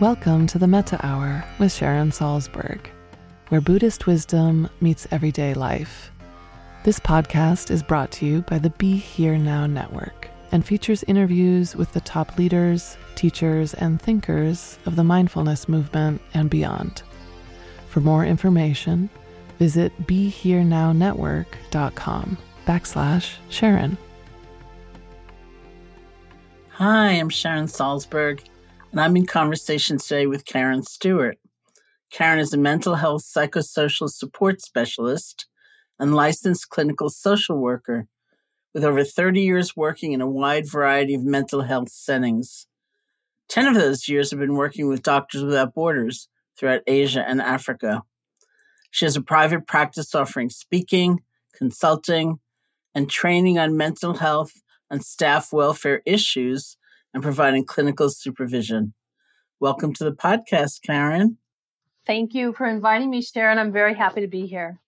Welcome to the Metta Hour with Sharon Salzberg, where Buddhist wisdom meets everyday life. This podcast is brought to you by the Be Here Now Network and features interviews with the top leaders, teachers, and thinkers of the mindfulness movement and beyond. For more information, visit BeHereNowNetwork.com backslash Sharon. Hi, I'm Sharon Salzberg and I'm in conversation today with Karen Stewart. Karen is a mental health psychosocial support specialist and licensed clinical social worker with over 30 years working in a wide variety of mental health settings. 10 of those years have been working with Doctors Without Borders throughout Asia and Africa. She has a private practice offering speaking, consulting, and training on mental health and staff welfare issues and providing clinical supervision. Welcome to the podcast, Karen. Thank you for inviting me, Sharon. I'm very happy to be here.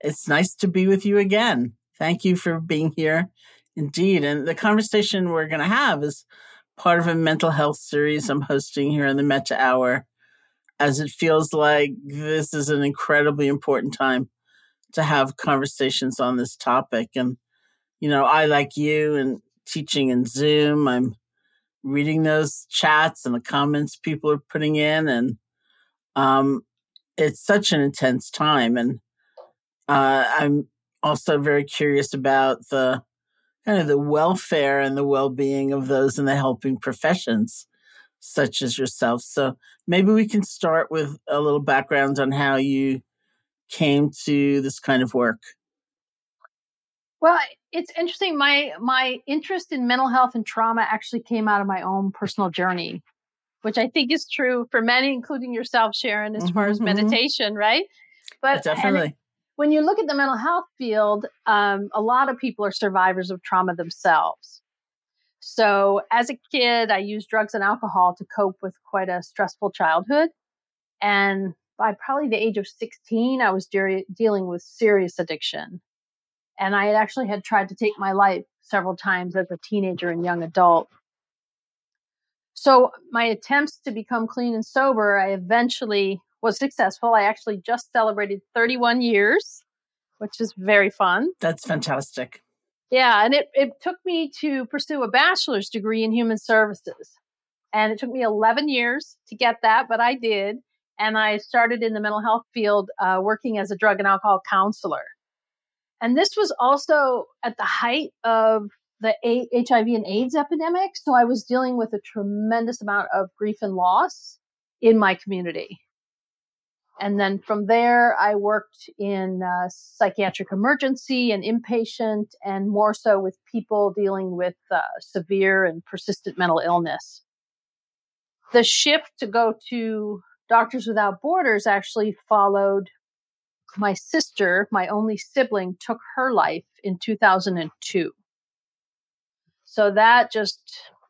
It's nice to be with you again. Thank you for being here. Indeed. And the conversation we're going to have is part of a mental health series I'm hosting here in the Metta Hour, as it feels like this is an incredibly important time to have conversations on this topic. And, you know, I, like you and teaching in Zoom. I'm reading those chats and the comments people are putting in, and um, it's such an intense time. And uh, I'm also very curious about the kind of the welfare and the well-being of those in the helping professions, such as yourself. So maybe we can start with a little background on how you came to this kind of work. Well, it's interesting. My my interest in mental health and trauma actually came out of my own personal journey, which I think is true for many, including yourself, Sharon, as mm-hmm, far as mm-hmm. meditation, right? But definitely. When you look at the mental health field, um, a lot of people are survivors of trauma themselves. So, as a kid, I used drugs and alcohol to cope with quite a stressful childhood. And by probably the age of 16, I was de- dealing with serious addiction. And I had actually had tried to take my life several times as a teenager and young adult. So my attempts to become clean and sober, I eventually was successful. I actually just celebrated 31 years, which is very fun. That's fantastic. Yeah, and it, it took me to pursue a bachelor's degree in human services. And it took me 11 years to get that, but I did. And I started in the mental health field uh, working as a drug and alcohol counselor. And this was also at the height of the a- HIV and AIDS epidemic. So I was dealing with a tremendous amount of grief and loss in my community. And then from there, I worked in uh, psychiatric emergency and inpatient, and more so with people dealing with uh, severe and persistent mental illness. The shift to go to Doctors Without Borders actually followed my sister, my only sibling, took her life in 2002. So that just,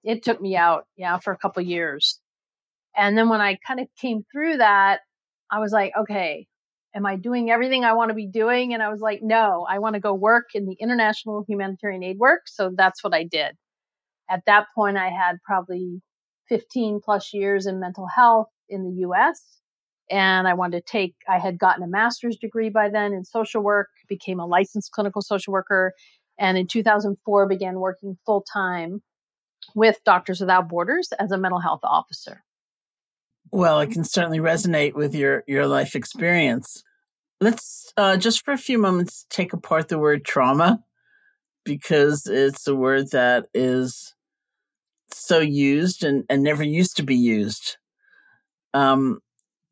it took me out, yeah, for a couple years. And then when I kind of came through that, I was like, okay, am I doing everything I want to be doing? And I was like, no, I want to go work in the international humanitarian aid work. So that's what I did. At that point, I had probably 15 plus years in mental health in the US and I wanted to take, I had gotten a master's degree by then in social work, became a licensed clinical social worker, and in 2004 began working full time with Doctors Without Borders as a mental health officer. Well, it can certainly resonate with your, your life experience. Let's uh, just for a few moments take apart the word trauma because it's a word that is so used and, and never used to be used. Um,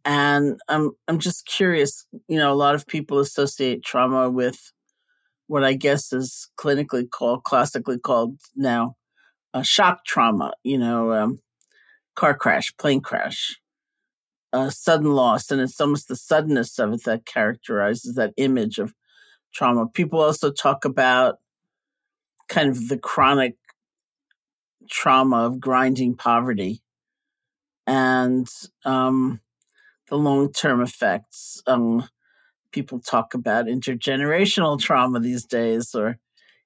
and I'm I'm just curious. You know, a lot of people associate trauma with what I guess is clinically called, classically called now, a shock trauma. You know, um, car crash, plane crash, a sudden loss, and it's almost the suddenness of it that characterizes that image of trauma. People also talk about kind of the chronic trauma of grinding poverty, and um, the long term effects. Um, people talk about intergenerational trauma these days or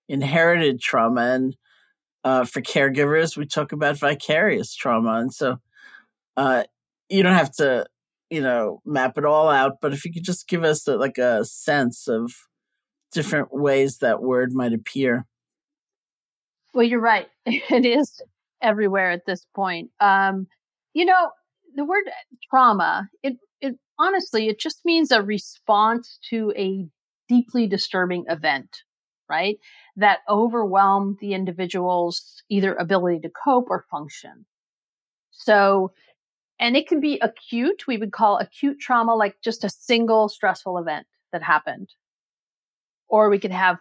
inherited trauma. And uh, for caregivers, we talk about vicarious trauma. And so Uh, you don't have to, you know, map it all out, but if you could just give us a, like a sense of different ways that word might appear. Well, you're right. It is everywhere at this point. Um, you know, the word trauma, it, it honestly, it just means a response to a deeply disturbing event, right? That overwhelmed the individual's either ability to cope or function. So, and it can be acute. We would call acute trauma like just a single stressful event that happened. Or we could have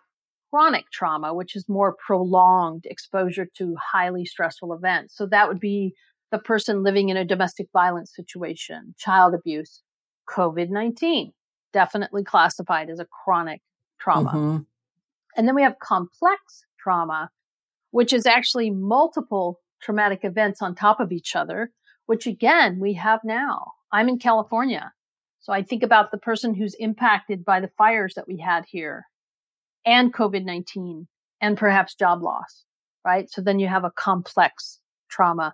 chronic trauma, which is more prolonged exposure to highly stressful events. So that would be the person living in a domestic violence situation, child abuse, COVID 19, definitely classified as a chronic trauma. Mm-hmm. And then we have complex trauma, which is actually multiple traumatic events on top of each other, which again, we have now. I'm in California. So I think about the person who's impacted by the fires that we had here and COVID 19 and perhaps job loss, right? So then you have a complex trauma.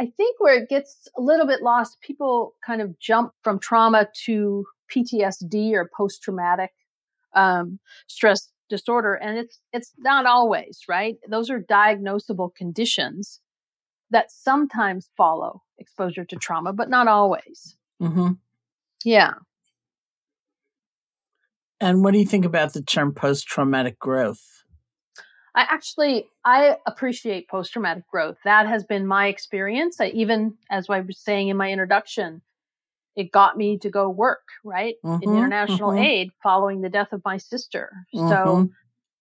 I think where it gets a little bit lost, people kind of jump from trauma to PTSD or post traumatic um, stress disorder. And it's, it's not always, right? Those are diagnosable conditions that sometimes follow exposure to trauma, but not always. Mm-hmm. Yeah. And what do you think about the term post traumatic growth? I actually I appreciate post traumatic growth. That has been my experience. I, even as I was saying in my introduction, it got me to go work right mm-hmm, in international mm-hmm. aid following the death of my sister. Mm-hmm. So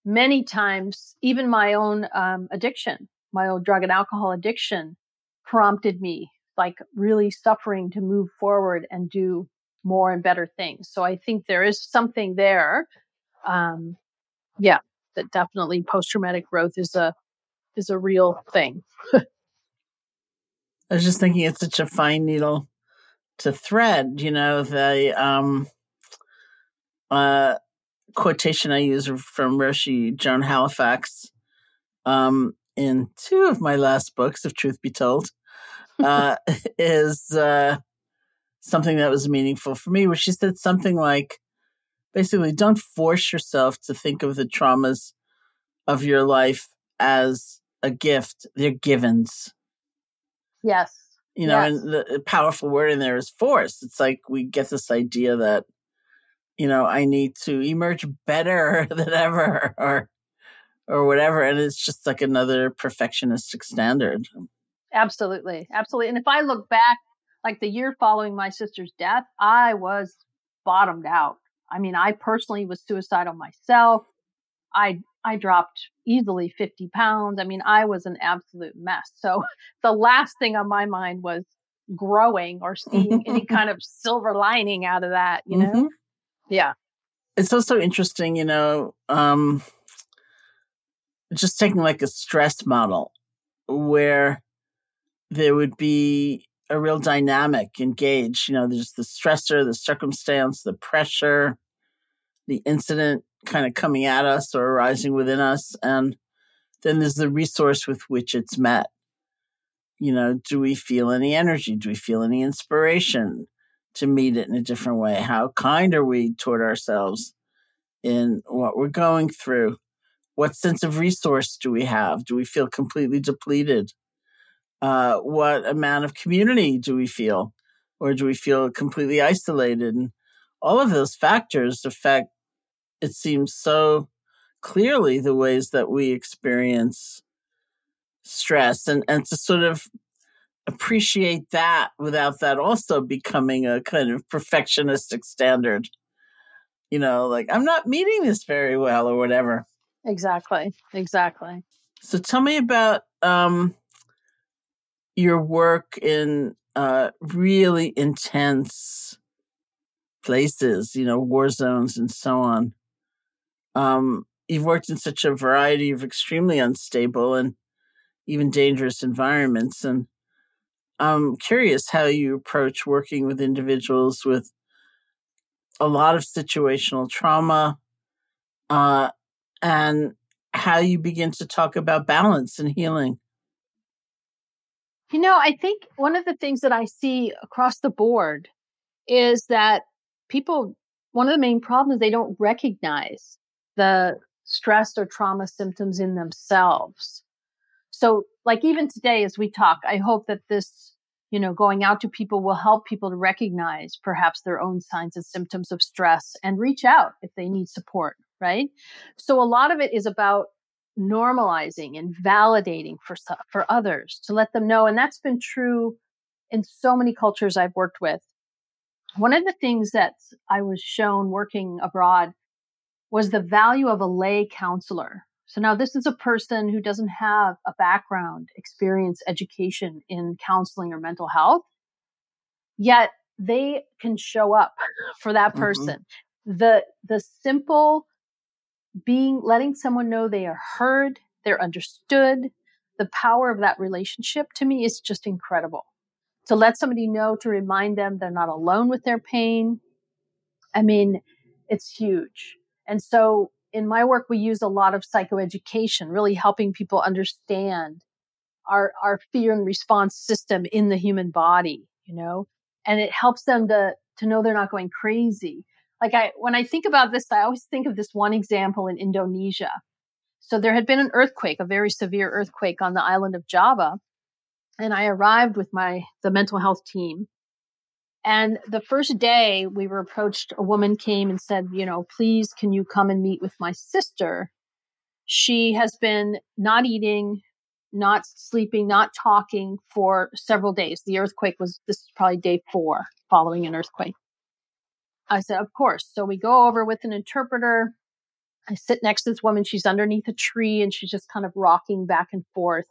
many times, even my own um, addiction, my old drug and alcohol addiction, prompted me like really suffering to move forward and do more and better things. So I think there is something there. Um, yeah, that definitely post traumatic growth is a is a real thing. I was just thinking it's such a fine needle to thread, you know, the um uh quotation I use from Roshi Joan Halifax um in two of my last books, if truth be told, uh is uh something that was meaningful for me, where she said something like, basically, don't force yourself to think of the traumas of your life as a gift. They're givens. Yes. You know, yes. and the powerful word in there is force. It's like we get this idea that, you know, I need to emerge better than ever or or whatever. And it's just like another perfectionistic standard. Absolutely. Absolutely. And if I look back like the year following my sister's death, I was bottomed out. I mean, I personally was suicidal myself. I I dropped easily 50 pounds. I mean, I was an absolute mess. So the last thing on my mind was growing or seeing any kind of silver lining out of that, you know? Mm-hmm. Yeah. It's also interesting, you know, um, just taking like a stress model where there would be a real dynamic engaged. You know, there's the stressor, the circumstance, the pressure, the incident kind of coming at us or arising within us. And then there's the resource with which it's met. You know, do we feel any energy? Do we feel any inspiration to meet it in a different way? How kind are we toward ourselves in what we're going through? What sense of resource do we have? Do we feel completely depleted? uh, what amount of community do we feel, or do we feel completely isolated? And all of those factors affect, it seems so clearly, the ways that we experience stress, and and to sort of appreciate that without that also becoming a kind of perfectionistic standard. You know, like I'm not meeting this very well, or whatever. Exactly. Exactly. So tell me about um, your work in uh, really intense places, you know, war zones and so on. Um, you've worked in such a variety of extremely unstable and even dangerous environments. And I'm curious how you approach working with individuals with a lot of situational trauma uh, and how you begin to talk about balance and healing. You know, I think one of the things that I see across the board is that people, one of the main problems, they don't recognize the stress or trauma symptoms in themselves. So, like even today, as we talk, I hope that this, you know, going out to people will help people to recognize perhaps their own signs and symptoms of stress and reach out if they need support, right? So, a lot of it is about normalizing and validating for for others to let them know and that's been true in so many cultures I've worked with. One of the things that I was shown working abroad was the value of a lay counselor. So now this is a person who doesn't have a background, experience, education in counseling or mental health, yet they can show up for that mm-hmm. person. Mm-hmm. The the simple being letting someone know they are heard, they're understood, the power of that relationship to me is just incredible. To let somebody know, to remind them they're not alone with their pain. I mean, it's huge. And so in my work, we use a lot of psychoeducation, really helping people understand our, our fear and response system in the human body, you know, and it helps them to, to know they're not going crazy like I, when I think about this, I always think of this one example in Indonesia. So there had been an earthquake, a very severe earthquake on the island of Java. And I arrived with my, the mental health team. And the first day we were approached, a woman came and said, you know, please, can you come and meet with my sister? She has been not eating, not sleeping, not talking for several days. The earthquake was, this is probably day four following an earthquake. I said, of course. So we go over with an interpreter. I sit next to this woman. She's underneath a tree and she's just kind of rocking back and forth.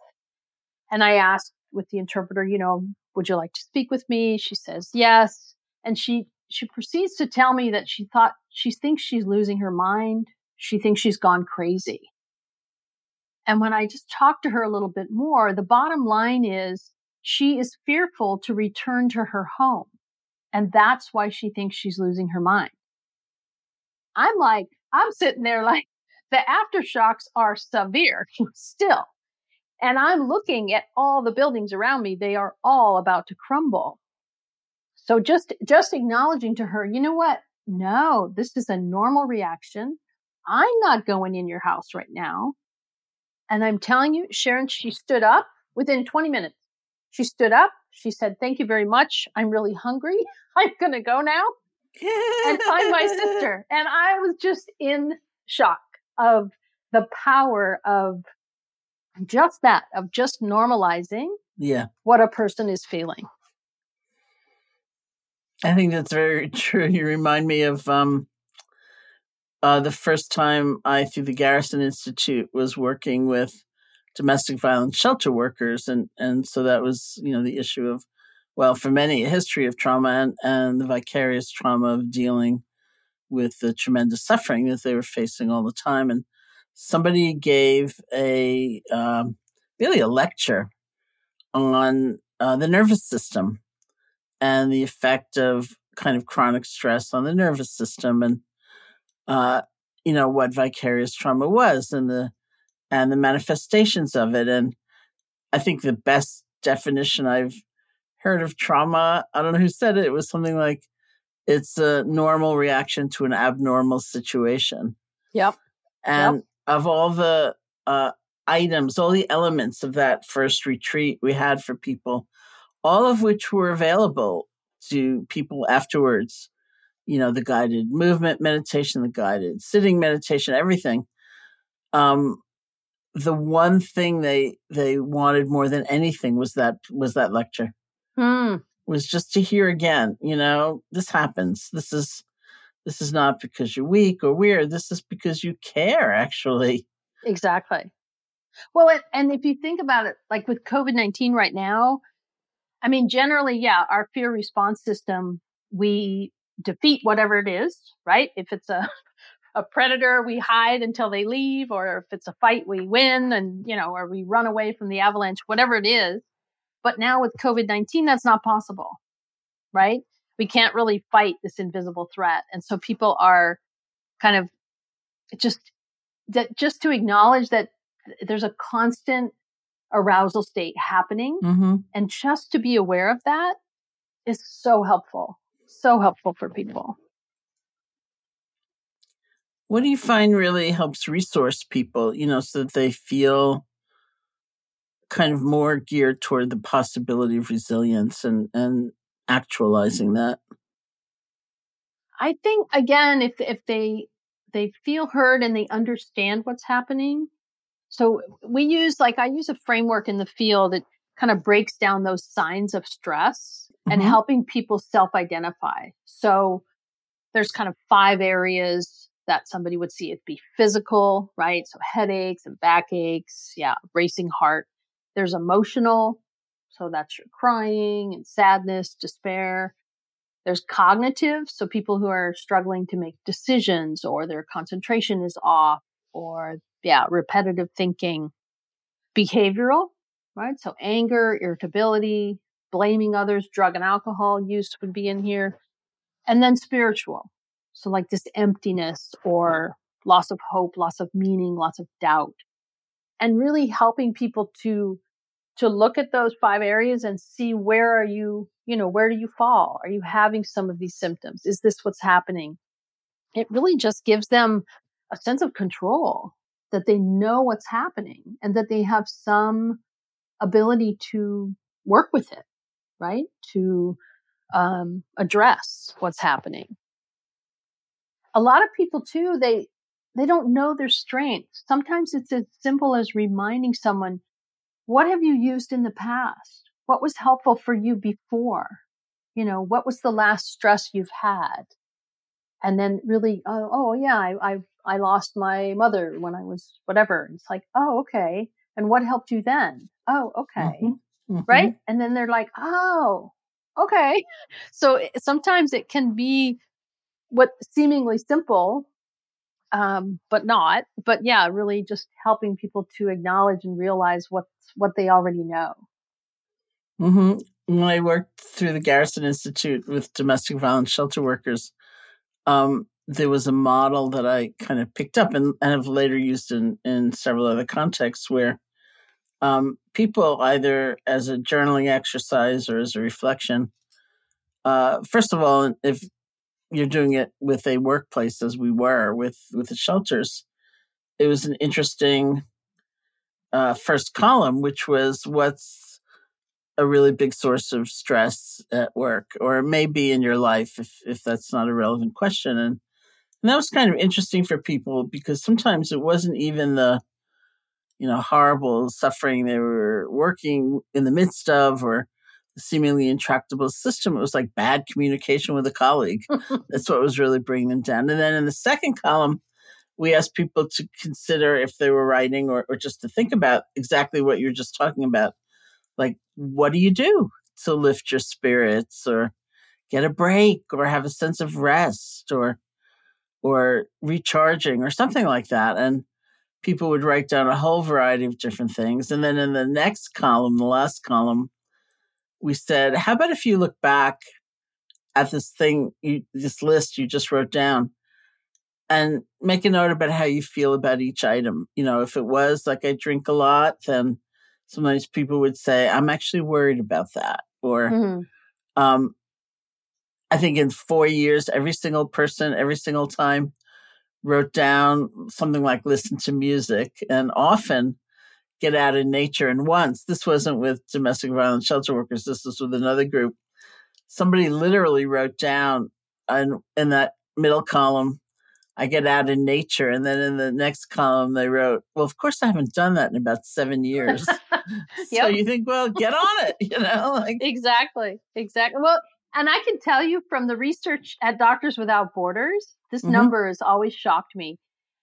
And I ask with the interpreter, you know, would you like to speak with me? She says, yes. And she, she proceeds to tell me that she thought she thinks she's losing her mind. She thinks she's gone crazy. And when I just talk to her a little bit more, the bottom line is she is fearful to return to her home. And that's why she thinks she's losing her mind. I'm like, I'm sitting there like the aftershocks are severe still. And I'm looking at all the buildings around me. They are all about to crumble. So just, just acknowledging to her, you know what? No, this is a normal reaction. I'm not going in your house right now. And I'm telling you, Sharon, she stood up within 20 minutes. She stood up. She said, Thank you very much. I'm really hungry. I'm going to go now and find my sister. And I was just in shock of the power of just that, of just normalizing yeah. what a person is feeling. I think that's very true. You remind me of um, uh, the first time I, through the Garrison Institute, was working with domestic violence shelter workers, and and so that was you know the issue of well for many a history of trauma and and the vicarious trauma of dealing with the tremendous suffering that they were facing all the time, and somebody gave a um, really a lecture on uh, the nervous system and the effect of kind of chronic stress on the nervous system and uh, you know what vicarious trauma was and the and the manifestations of it. And I think the best definition I've heard of trauma, I don't know who said it, it was something like it's a normal reaction to an abnormal situation. Yep. And yep. Of all the uh, items, all the elements of that first retreat we had for people, all of which were available to people afterwards. You know, the guided movement meditation, the guided sitting meditation, everything. Um, the one thing they they wanted more than anything was that was that lecture. Hmm. Was just to hear again, you know, this happens. This is this is not because you're weak or weird. This is because you care, actually. Exactly. Well, and if you think about it, like with COVID 19 right now, I mean, generally, yeah, our fear response system, we defeat whatever it is, right? If it's a a predator, we hide until they leave, or if it's a fight, we win and, you know, or we run away from the avalanche, whatever it is. But now with COVID 19, that's not possible, right? We can't really fight this invisible threat. And so people are kind of just that just to acknowledge that there's a constant arousal state happening. Mm-hmm. And just to be aware of that is so helpful, so helpful for people. What do you find really helps resource people, you know, so that they feel kind of more geared toward the possibility of resilience and, and actualizing that? I think again, if if they they feel heard and they understand what's happening. So we use like I use a framework in the field that kind of breaks down those signs of stress mm-hmm. and helping people self-identify. So there's kind of five areas that somebody would see it be physical, right? So headaches and backaches, yeah, racing heart. There's emotional, so that's your crying and sadness, despair. There's cognitive, so people who are struggling to make decisions or their concentration is off or yeah, repetitive thinking. Behavioral, right? So anger, irritability, blaming others, drug and alcohol use would be in here. And then spiritual. So like this emptiness or loss of hope, loss of meaning, lots of doubt. And really helping people to to look at those five areas and see where are you, you know, where do you fall? Are you having some of these symptoms? Is this what's happening? It really just gives them a sense of control that they know what's happening and that they have some ability to work with it, right? To um, address what's happening. A lot of people too, they, they don't know their strengths. Sometimes it's as simple as reminding someone, what have you used in the past? What was helpful for you before? You know, what was the last stress you've had? And then really, oh, oh yeah, I, I, I lost my mother when I was whatever. It's like, oh, okay. And what helped you then? Oh, okay. Mm-hmm. Mm-hmm. Right. And then they're like, oh, okay. So sometimes it can be what seemingly simple um, but not. But yeah, really just helping people to acknowledge and realize what's what they already know. Mm-hmm. When I worked through the Garrison Institute with domestic violence shelter workers, um, there was a model that I kind of picked up and, and have later used in, in several other contexts where um, people, either as a journaling exercise or as a reflection, uh, first of all, if you're doing it with a workplace as we were with with the shelters. It was an interesting uh, first column which was what's a really big source of stress at work or maybe in your life if if that's not a relevant question. And, and that was kind of interesting for people because sometimes it wasn't even the you know horrible suffering they were working in the midst of or seemingly intractable system. It was like bad communication with a colleague. That's what was really bringing them down. And then in the second column, we asked people to consider if they were writing or, or just to think about exactly what you're just talking about. Like, what do you do to lift your spirits or get a break or have a sense of rest or or recharging or something like that? And people would write down a whole variety of different things. And then in the next column, the last column, we said, how about if you look back at this thing, you, this list you just wrote down and make a note about how you feel about each item. You know, if it was like I drink a lot, then sometimes people would say, I'm actually worried about that. Or, mm-hmm. um, I think in four years, every single person, every single time wrote down something like listen to music. And often get out in nature. And once, this wasn't with domestic violence shelter workers, this was with another group. Somebody literally wrote down in, in that middle column, I get out in nature. And then in the next column, they wrote, Well, of course, I haven't done that in about seven years. yep. So you think, Well, get on it, you know? Like, exactly. Exactly. Well, and I can tell you from the research at Doctors Without Borders, this mm-hmm. number has always shocked me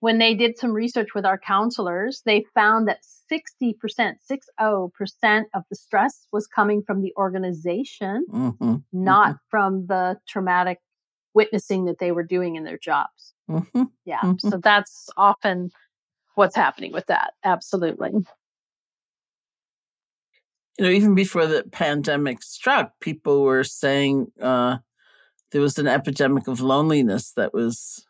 when they did some research with our counselors, they found that 60%, 60% of the stress was coming from the organization, mm-hmm. not mm-hmm. from the traumatic witnessing that they were doing in their jobs. Mm-hmm. Yeah. Mm-hmm. So that's often what's happening with that. Absolutely. You know, even before the pandemic struck, people were saying uh, there was an epidemic of loneliness that was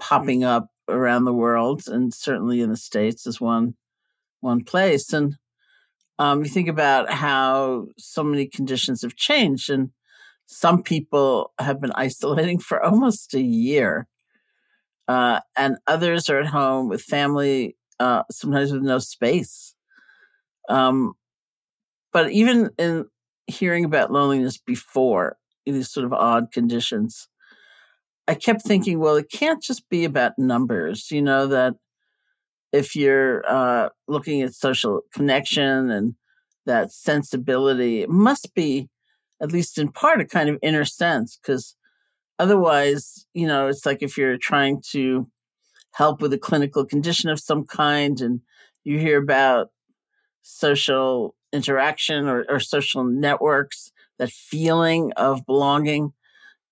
popping up around the world, and certainly in the states is one one place. And Um, you think about how so many conditions have changed, and some people have been isolating for almost a year, uh, and others are at home with family, uh, sometimes with no space. Um, but even in hearing about loneliness before, in these sort of odd conditions, I kept thinking, well, it can't just be about numbers, you know, that if you're uh, looking at social connection and that sensibility, it must be, at least in part, a kind of inner sense, because otherwise, you know, it's like if you're trying to help with a clinical condition of some kind and you hear about social interaction or, or social networks, that feeling of belonging,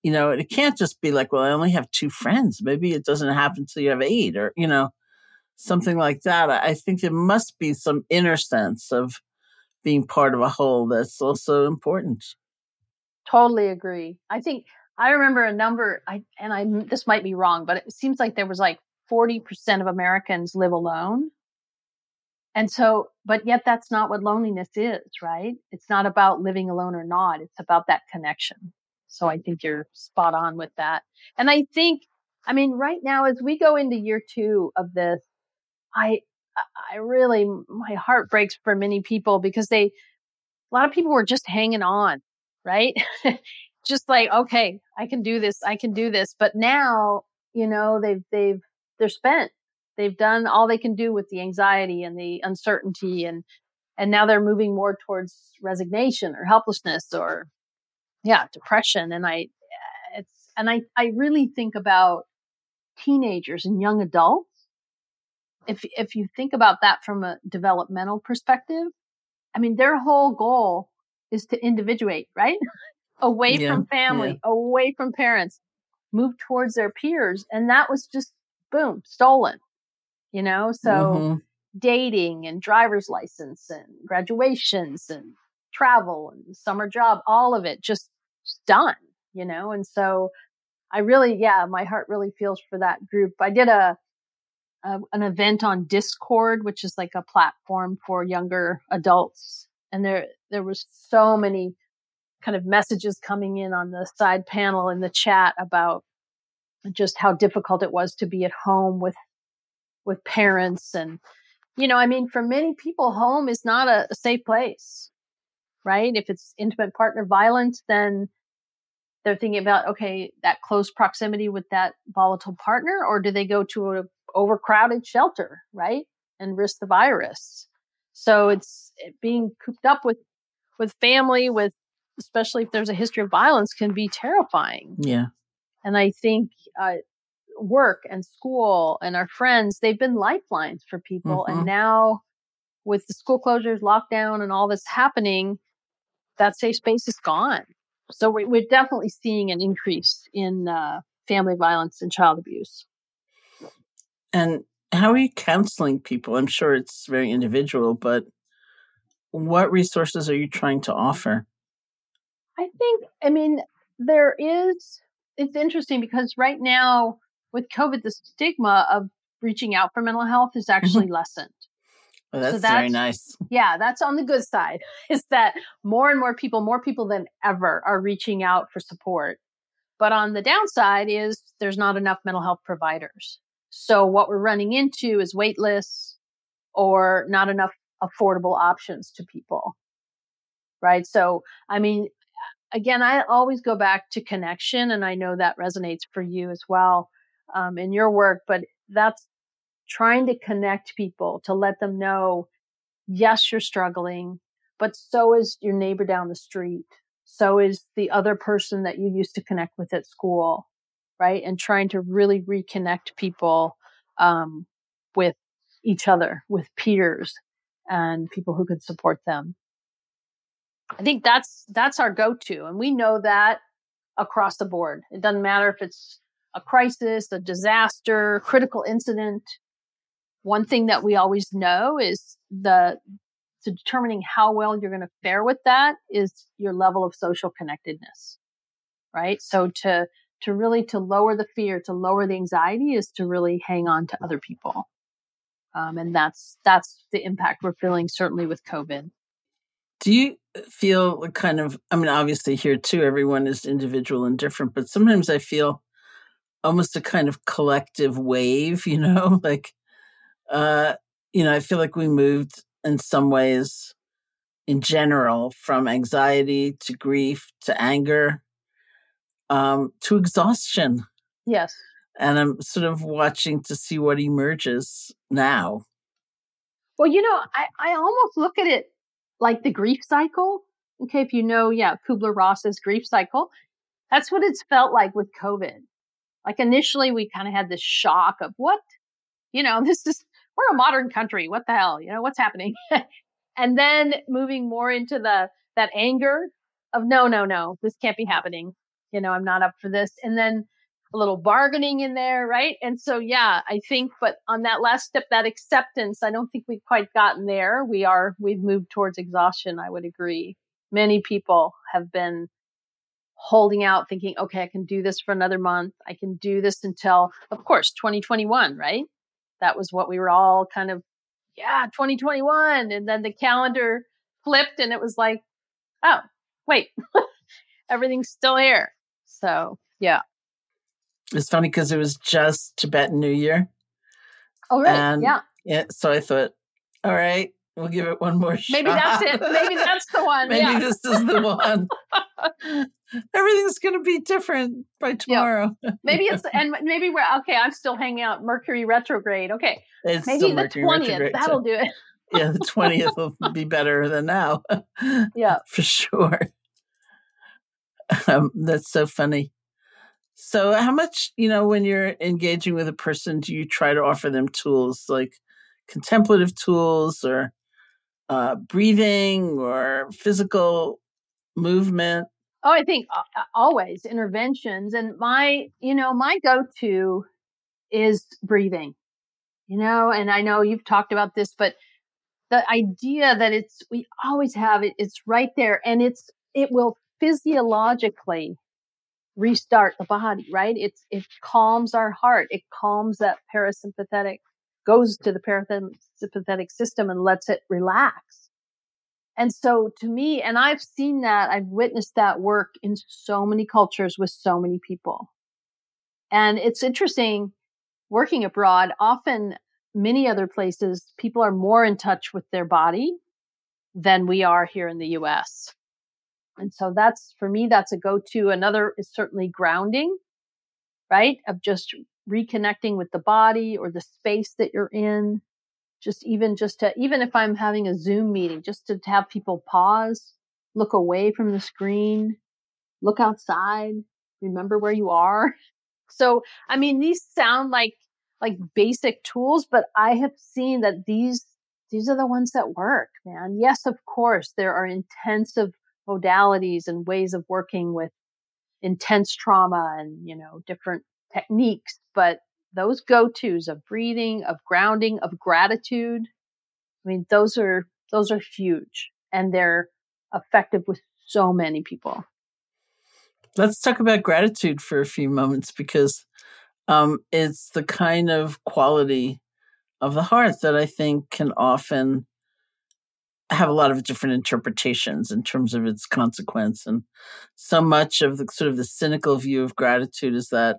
you know, it can't just be like, well, I only have two friends. Maybe it doesn't happen until you have eight or, you know, something like that. I think there must be some inner sense of being part of a whole that's also important. Totally agree. I think I remember a number I and I this might be wrong, but it seems like there was like 40% of Americans live alone. And so, but yet that's not what loneliness is, right? It's not about living alone or not. It's about that connection. So I think you're spot on with that. And I think, I mean, right now, as we go into year two of this, I, I really, my heart breaks for many people because they, a lot of people were just hanging on, right? just like, okay, I can do this. I can do this. But now, you know, they've, they've, they're spent they've done all they can do with the anxiety and the uncertainty and and now they're moving more towards resignation or helplessness or yeah depression and i it's and i i really think about teenagers and young adults if if you think about that from a developmental perspective i mean their whole goal is to individuate right away yeah, from family yeah. away from parents move towards their peers and that was just boom stolen you know? So mm-hmm. dating and driver's license and graduations and travel and summer job, all of it just, just done, you know? And so I really, yeah, my heart really feels for that group. I did a, a an event on Discord, which is like a platform for younger adults. And there, there was so many kind of messages coming in on the side panel in the chat about just how difficult it was to be at home with with parents and you know i mean for many people home is not a, a safe place right if it's intimate partner violence then they're thinking about okay that close proximity with that volatile partner or do they go to an overcrowded shelter right and risk the virus so it's being cooped up with with family with especially if there's a history of violence can be terrifying yeah and i think uh, work and school and our friends, they've been lifelines for people. Mm-hmm. And now with the school closures, lockdown, and all this happening, that safe space is gone. So we, are definitely seeing an increase in uh, family violence and child abuse. And how are you counseling people? I'm sure it's very individual, but what resources are you trying to offer? I think, I mean, there is, it's interesting because right now with COVID, the stigma of reaching out for mental health is actually mm-hmm. lessened. Well, that's, so that's very nice. Yeah, that's on the good side is that more and more people, more people than ever are reaching out for support. But on the downside is there's not enough mental health providers. So what we're running into is wait lists or not enough affordable options to people. Right. So, I mean, again, I always go back to connection and I know that resonates for you as well um, in your work, but that's trying to connect people to let them know, yes, you're struggling, but so is your neighbor down the street. So is the other person that you used to connect with at school, right? And trying to really reconnect people um, with each other, with peers and people who could support them. I think that's that's our go-to, and we know that across the board. It doesn't matter if it's a crisis, a disaster, critical incident, one thing that we always know is the to determining how well you're going to fare with that is your level of social connectedness. Right? So to to really to lower the fear, to lower the anxiety is to really hang on to other people. Um, and that's that's the impact we're feeling certainly with COVID. Do you feel kind of, I mean, obviously here too, everyone is individual and different, but sometimes I feel almost a kind of collective wave, you know, like, uh, you know, I feel like we moved in some ways in general from anxiety to grief to anger um, to exhaustion. Yes. And I'm sort of watching to see what emerges now. Well, you know, I, I almost look at it like the grief cycle. Okay, if you know, yeah, Kubler Ross's grief cycle, that's what it's felt like with COVID. Like initially, we kind of had this shock of what, you know, this is, we're a modern country. What the hell? You know, what's happening? and then moving more into the, that anger of no, no, no, this can't be happening. You know, I'm not up for this. And then a little bargaining in there, right? And so, yeah, I think, but on that last step, that acceptance, I don't think we've quite gotten there. We are, we've moved towards exhaustion. I would agree. Many people have been holding out, thinking, okay, I can do this for another month. I can do this until, of course, 2021, right? That was what we were all kind of, yeah, 2021. And then the calendar flipped and it was like, oh, wait, everything's still here. So, yeah. It's funny because it was just Tibetan New Year. Oh, right. And yeah. Yeah. So I thought, all right, we'll give it one more shot. Maybe that's it. Maybe that's the one. Maybe yeah. this is the one. Everything's going to be different by tomorrow. Yeah. Maybe it's, and maybe we're, okay, I'm still hanging out Mercury retrograde. Okay. It's maybe the 20th, that'll so, do it. yeah, the 20th will be better than now. Yeah. For sure. Um, that's so funny. So, how much, you know, when you're engaging with a person, do you try to offer them tools like contemplative tools or uh, breathing or physical movement? Oh, I think uh, always interventions. And my, you know, my go to is breathing, you know, and I know you've talked about this, but the idea that it's, we always have it, it's right there and it's, it will physiologically restart the body, right? It's, it calms our heart. It calms that parasympathetic, goes to the parasympathetic system and lets it relax. And so to me, and I've seen that, I've witnessed that work in so many cultures with so many people. And it's interesting working abroad. Often many other places, people are more in touch with their body than we are here in the US. And so that's for me, that's a go to. Another is certainly grounding, right? Of just reconnecting with the body or the space that you're in. Just even just to, even if I'm having a Zoom meeting, just to have people pause, look away from the screen, look outside, remember where you are. So, I mean, these sound like, like basic tools, but I have seen that these, these are the ones that work, man. Yes, of course, there are intensive modalities and ways of working with intense trauma and, you know, different techniques, but those go-tos of breathing, of grounding, of gratitude, I mean, those are, those are huge and they're effective with so many people. Let's talk about gratitude for a few moments because um, it's the kind of quality of the heart that I think can often have a lot of different interpretations in terms of its consequence. And so much of the sort of the cynical view of gratitude is that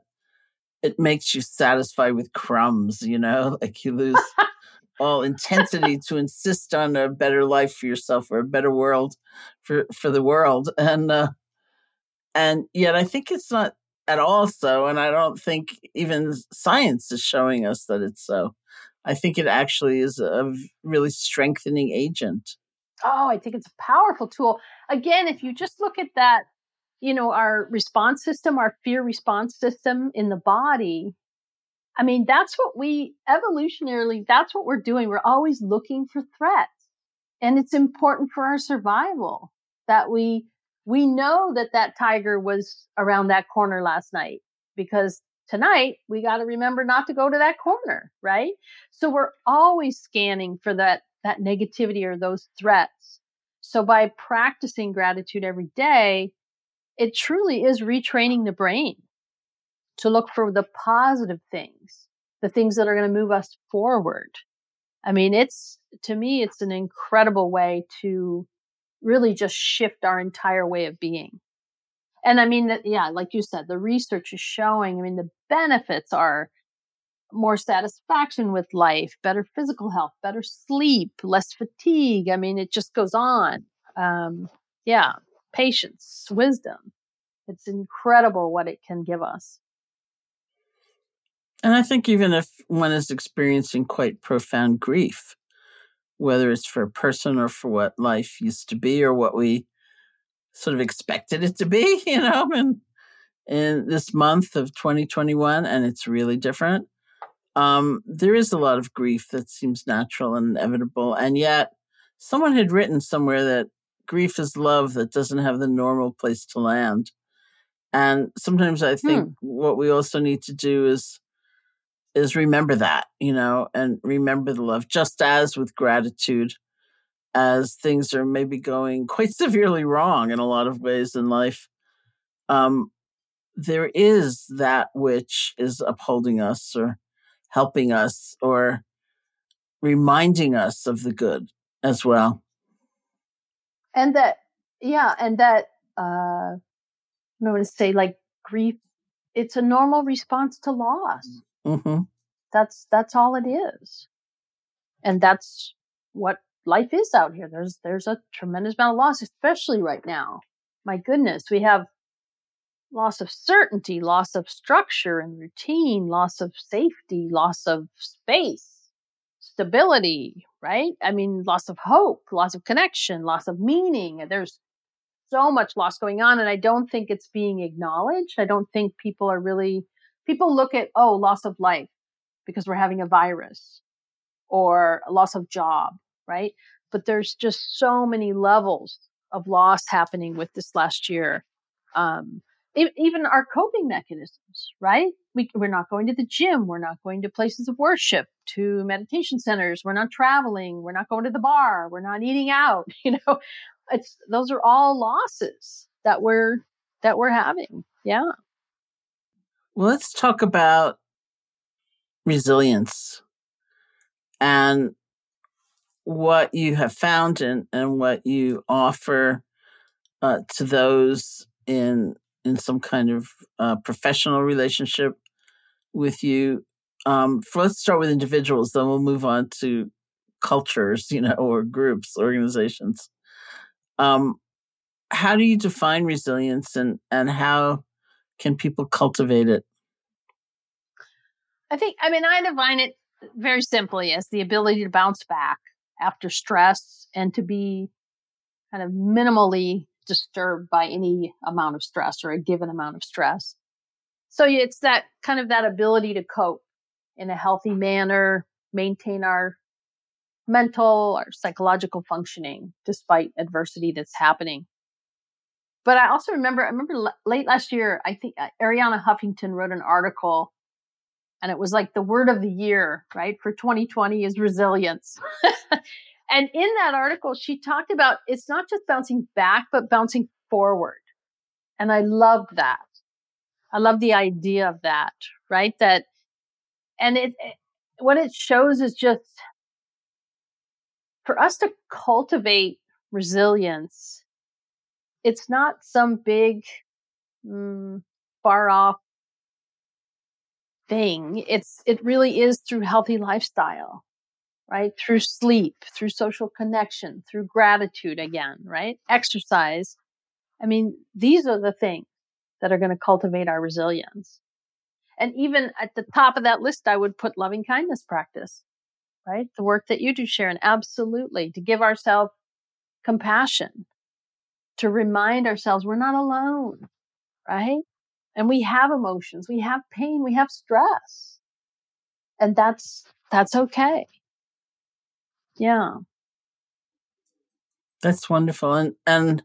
it makes you satisfied with crumbs, you know, like you lose all intensity to insist on a better life for yourself or a better world for, for the world. And, uh, and yet I think it's not at all so. And I don't think even science is showing us that it's so. I think it actually is a really strengthening agent. Oh, I think it's a powerful tool. Again, if you just look at that, you know, our response system, our fear response system in the body, I mean, that's what we evolutionarily, that's what we're doing. We're always looking for threats. And it's important for our survival that we, we know that that tiger was around that corner last night because tonight we got to remember not to go to that corner, right? So we're always scanning for that, that negativity or those threats. So by practicing gratitude every day, it truly is retraining the brain to look for the positive things, the things that are going to move us forward. I mean, it's, to me, it's an incredible way to really just shift our entire way of being. And I mean that, yeah, like you said, the research is showing, I mean, the benefits are more satisfaction with life, better physical health, better sleep, less fatigue. I mean, it just goes on. Um, yeah, patience, wisdom. It's incredible what it can give us. And I think even if one is experiencing quite profound grief, whether it's for a person or for what life used to be or what we sort of expected it to be, you know, in, in this month of 2021, and it's really different. Um, there is a lot of grief that seems natural and inevitable. And yet, someone had written somewhere that grief is love that doesn't have the normal place to land. And sometimes I think hmm. what we also need to do is is remember that, you know, and remember the love, just as with gratitude, as things are maybe going quite severely wrong in a lot of ways in life. Um, there is that which is upholding us or helping us or reminding us of the good as well. And that, yeah, and that, uh, I want to say like grief, it's a normal response to loss. Mm-hmm. That's, that's all it is. And that's what life is out here. There's, there's a tremendous amount of loss, especially right now. My goodness, we have loss of certainty, loss of structure and routine, loss of safety, loss of space, stability, right? I mean, loss of hope, loss of connection, loss of meaning. There's so much loss going on. And I don't think it's being acknowledged. I don't think people are really, people look at, oh, loss of life because we're having a virus or a loss of job, right? But there's just so many levels of loss happening with this last year. Um, even our coping mechanisms, right? We, we're not going to the gym. We're not going to places of worship, to meditation centers. We're not traveling. We're not going to the bar. We're not eating out. You know, it's, those are all losses that we're, that we're having. Yeah. Well, let's talk about resilience and what you have found and, and what you offer uh, to those in in some kind of uh, professional relationship with you. Um, for, let's start with individuals, then we'll move on to cultures, you know, or groups, organizations. Um, how do you define resilience, and and how can people cultivate it? I think, I mean, I define it very simply as the ability to bounce back after stress and to be kind of minimally disturbed by any amount of stress or a given amount of stress. So it's that kind of that ability to cope in a healthy manner, maintain our mental or psychological functioning despite adversity that's happening. But I also remember, I remember late last year, I think uh, Arianna Huffington wrote an article and it was like the word of the year, right? For 2020 is resilience. And in that article, she talked about it's not just bouncing back, but bouncing forward. And I love that. I love the idea of that, right? That, and it, what it shows is just for us to cultivate resilience, it's not some big, mm, far off thing. It's, it really is through healthy lifestyle right? Through sleep, through social connection, through gratitude again, right? Exercise. I mean, these are the things that are going to cultivate our resilience. And even at the top of that list, I would put loving kindness practice, right? The work that you do, Sharon, absolutely. To give ourselves compassion, to remind ourselves we're not alone, right? And we have emotions, we have pain, we have stress. And that's, that's okay. Yeah. That's wonderful. And and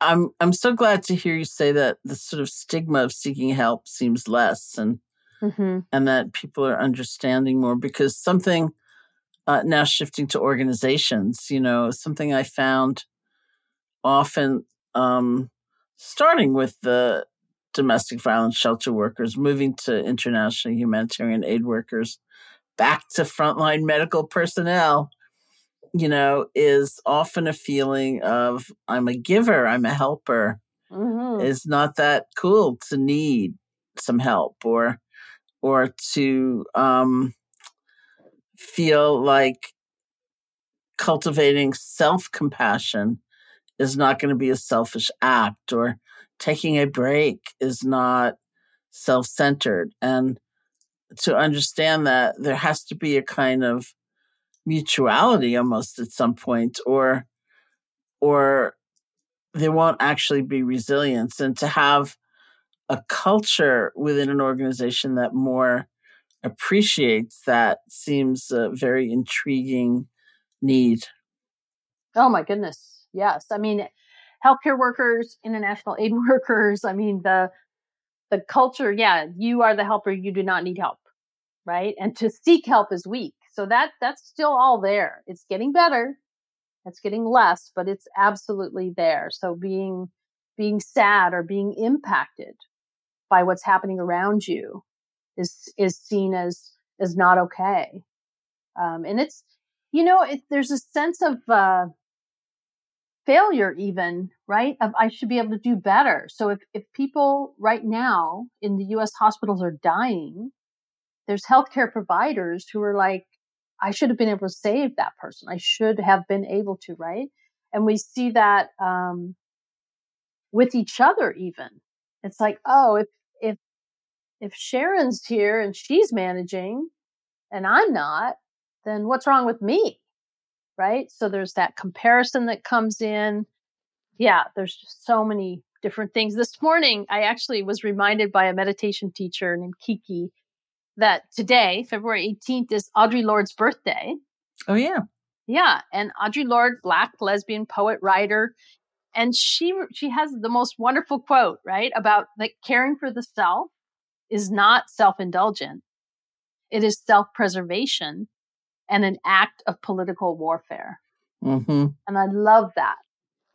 I'm I'm so glad to hear you say that the sort of stigma of seeking help seems less and mm-hmm. and that people are understanding more because something uh, now shifting to organizations, you know, something I found often um, starting with the domestic violence shelter workers, moving to international humanitarian aid workers, back to frontline medical personnel you know, is often a feeling of I'm a giver, I'm a helper. Mm-hmm. It's not that cool to need some help or or to um, feel like cultivating self compassion is not going to be a selfish act or taking a break is not self centered. And to understand that there has to be a kind of mutuality almost at some point or or there won't actually be resilience and to have a culture within an organization that more appreciates that seems a very intriguing need. Oh my goodness. Yes. I mean, healthcare workers, international aid workers, I mean, the, the culture, yeah, you are the helper. You do not need help. Right. And to seek help is weak. So that, that's still all there. It's getting better. It's getting less, but it's absolutely there. So being, being sad or being impacted by what's happening around you is is seen as as not okay um, and it's you know it, there's a sense of uh, failure even right of i should be able to do better so if, if people right now in the us hospitals are dying there's healthcare providers who are like i should have been able to save that person i should have been able to right and we see that um, with each other even it's like oh if if if Sharon's here and she's managing and I'm not, then what's wrong with me? Right? So there's that comparison that comes in. Yeah, there's just so many different things. This morning, I actually was reminded by a meditation teacher named Kiki that today, February 18th, is Audre Lorde's birthday. Oh, yeah. Yeah. And Audre Lorde, black lesbian poet, writer, and she she has the most wonderful quote right about like caring for the self is not self-indulgent it is self-preservation and an act of political warfare mm-hmm. and i love that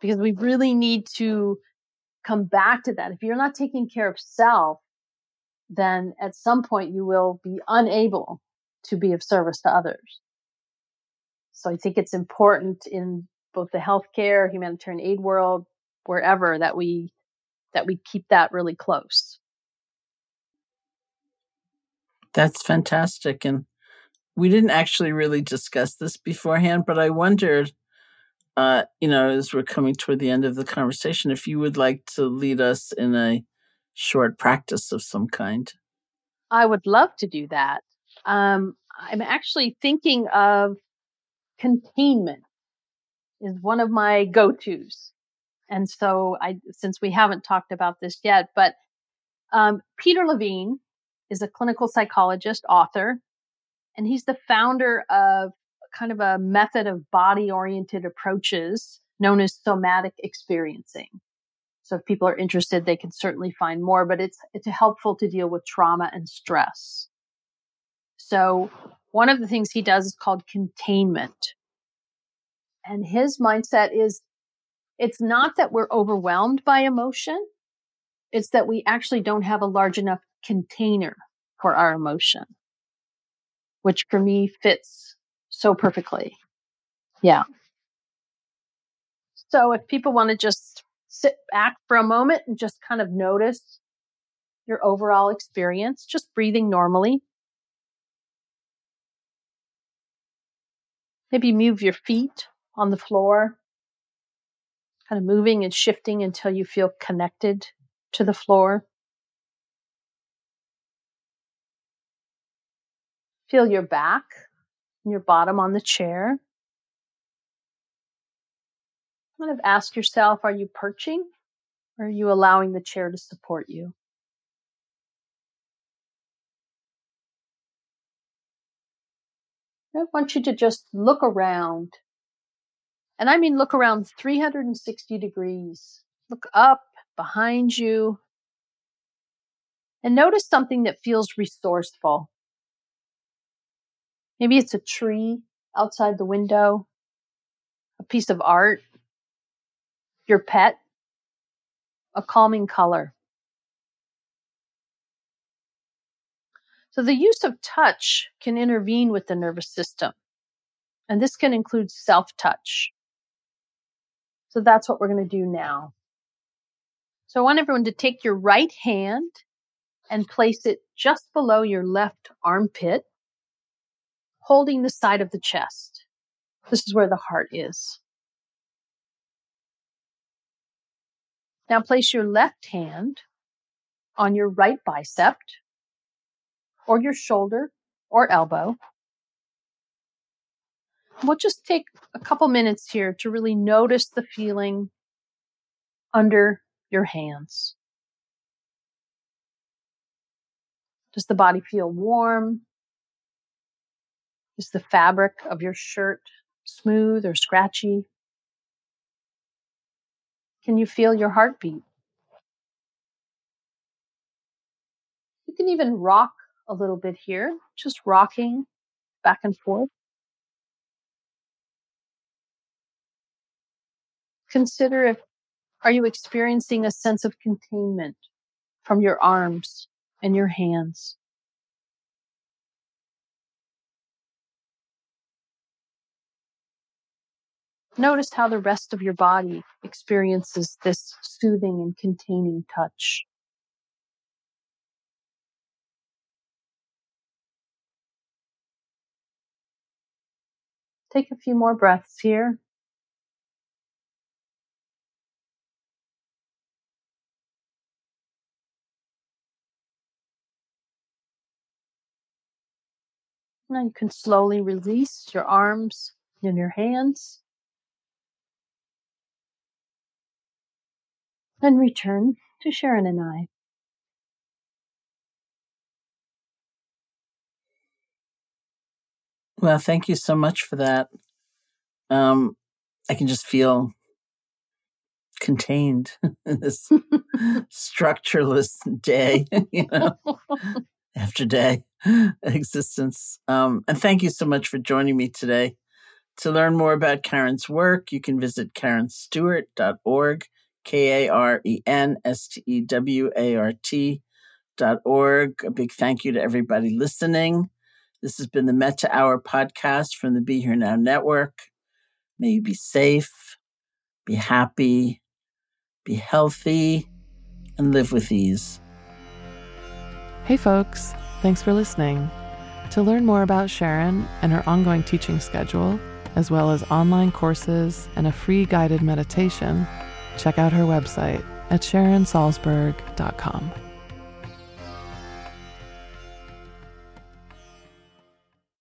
because we really need to come back to that if you're not taking care of self then at some point you will be unable to be of service to others so i think it's important in both the healthcare, humanitarian aid world, wherever that we that we keep that really close. That's fantastic. And we didn't actually really discuss this beforehand, but I wondered, uh, you know, as we're coming toward the end of the conversation, if you would like to lead us in a short practice of some kind. I would love to do that. Um, I'm actually thinking of containment is one of my go-tos. And so I, since we haven't talked about this yet, but um, Peter Levine is a clinical psychologist, author, and he's the founder of kind of a method of body oriented approaches known as somatic experiencing. So if people are interested, they can certainly find more, but it's, it's helpful to deal with trauma and stress. So one of the things he does is called containment. And his mindset is it's not that we're overwhelmed by emotion. It's that we actually don't have a large enough container for our emotion, which for me fits so perfectly. Yeah. So if people want to just sit back for a moment and just kind of notice your overall experience, just breathing normally. Maybe move your feet on the floor, kind of moving and shifting until you feel connected to the floor. Feel your back and your bottom on the chair. Kind of ask yourself are you perching or are you allowing the chair to support you? I want you to just look around and I mean, look around 360 degrees. Look up behind you and notice something that feels resourceful. Maybe it's a tree outside the window, a piece of art, your pet, a calming color. So the use of touch can intervene with the nervous system And this can include self touch. So that's what we're going to do now. So I want everyone to take your right hand and place it just below your left armpit, holding the side of the chest. This is where the heart is. Now place your left hand on your right bicep or your shoulder or elbow. We'll just take a couple minutes here to really notice the feeling under your hands. Does the body feel warm? Is the fabric of your shirt smooth or scratchy? Can you feel your heartbeat? You can even rock a little bit here, just rocking back and forth. Consider if are you experiencing a sense of containment from your arms and your hands? Notice how the rest of your body experiences this soothing and containing touch. Take a few more breaths here. Now you can slowly release your arms and your hands. And return to Sharon and I. Well, thank you so much for that. Um, I can just feel contained in this structureless day, you know, after day existence. Um, and thank you so much for joining me today. To learn more about Karen's work, you can visit karenstewart.org K A R E N S T E W A R T dot org. A big thank you to everybody listening. This has been the Metta Hour podcast from the Be Here Now Network. May you be safe, be happy, be healthy, and live with ease. Hey, folks. Thanks for listening. To learn more about Sharon and her ongoing teaching schedule, as well as online courses and a free guided meditation, check out her website at sharonsalzberg.com.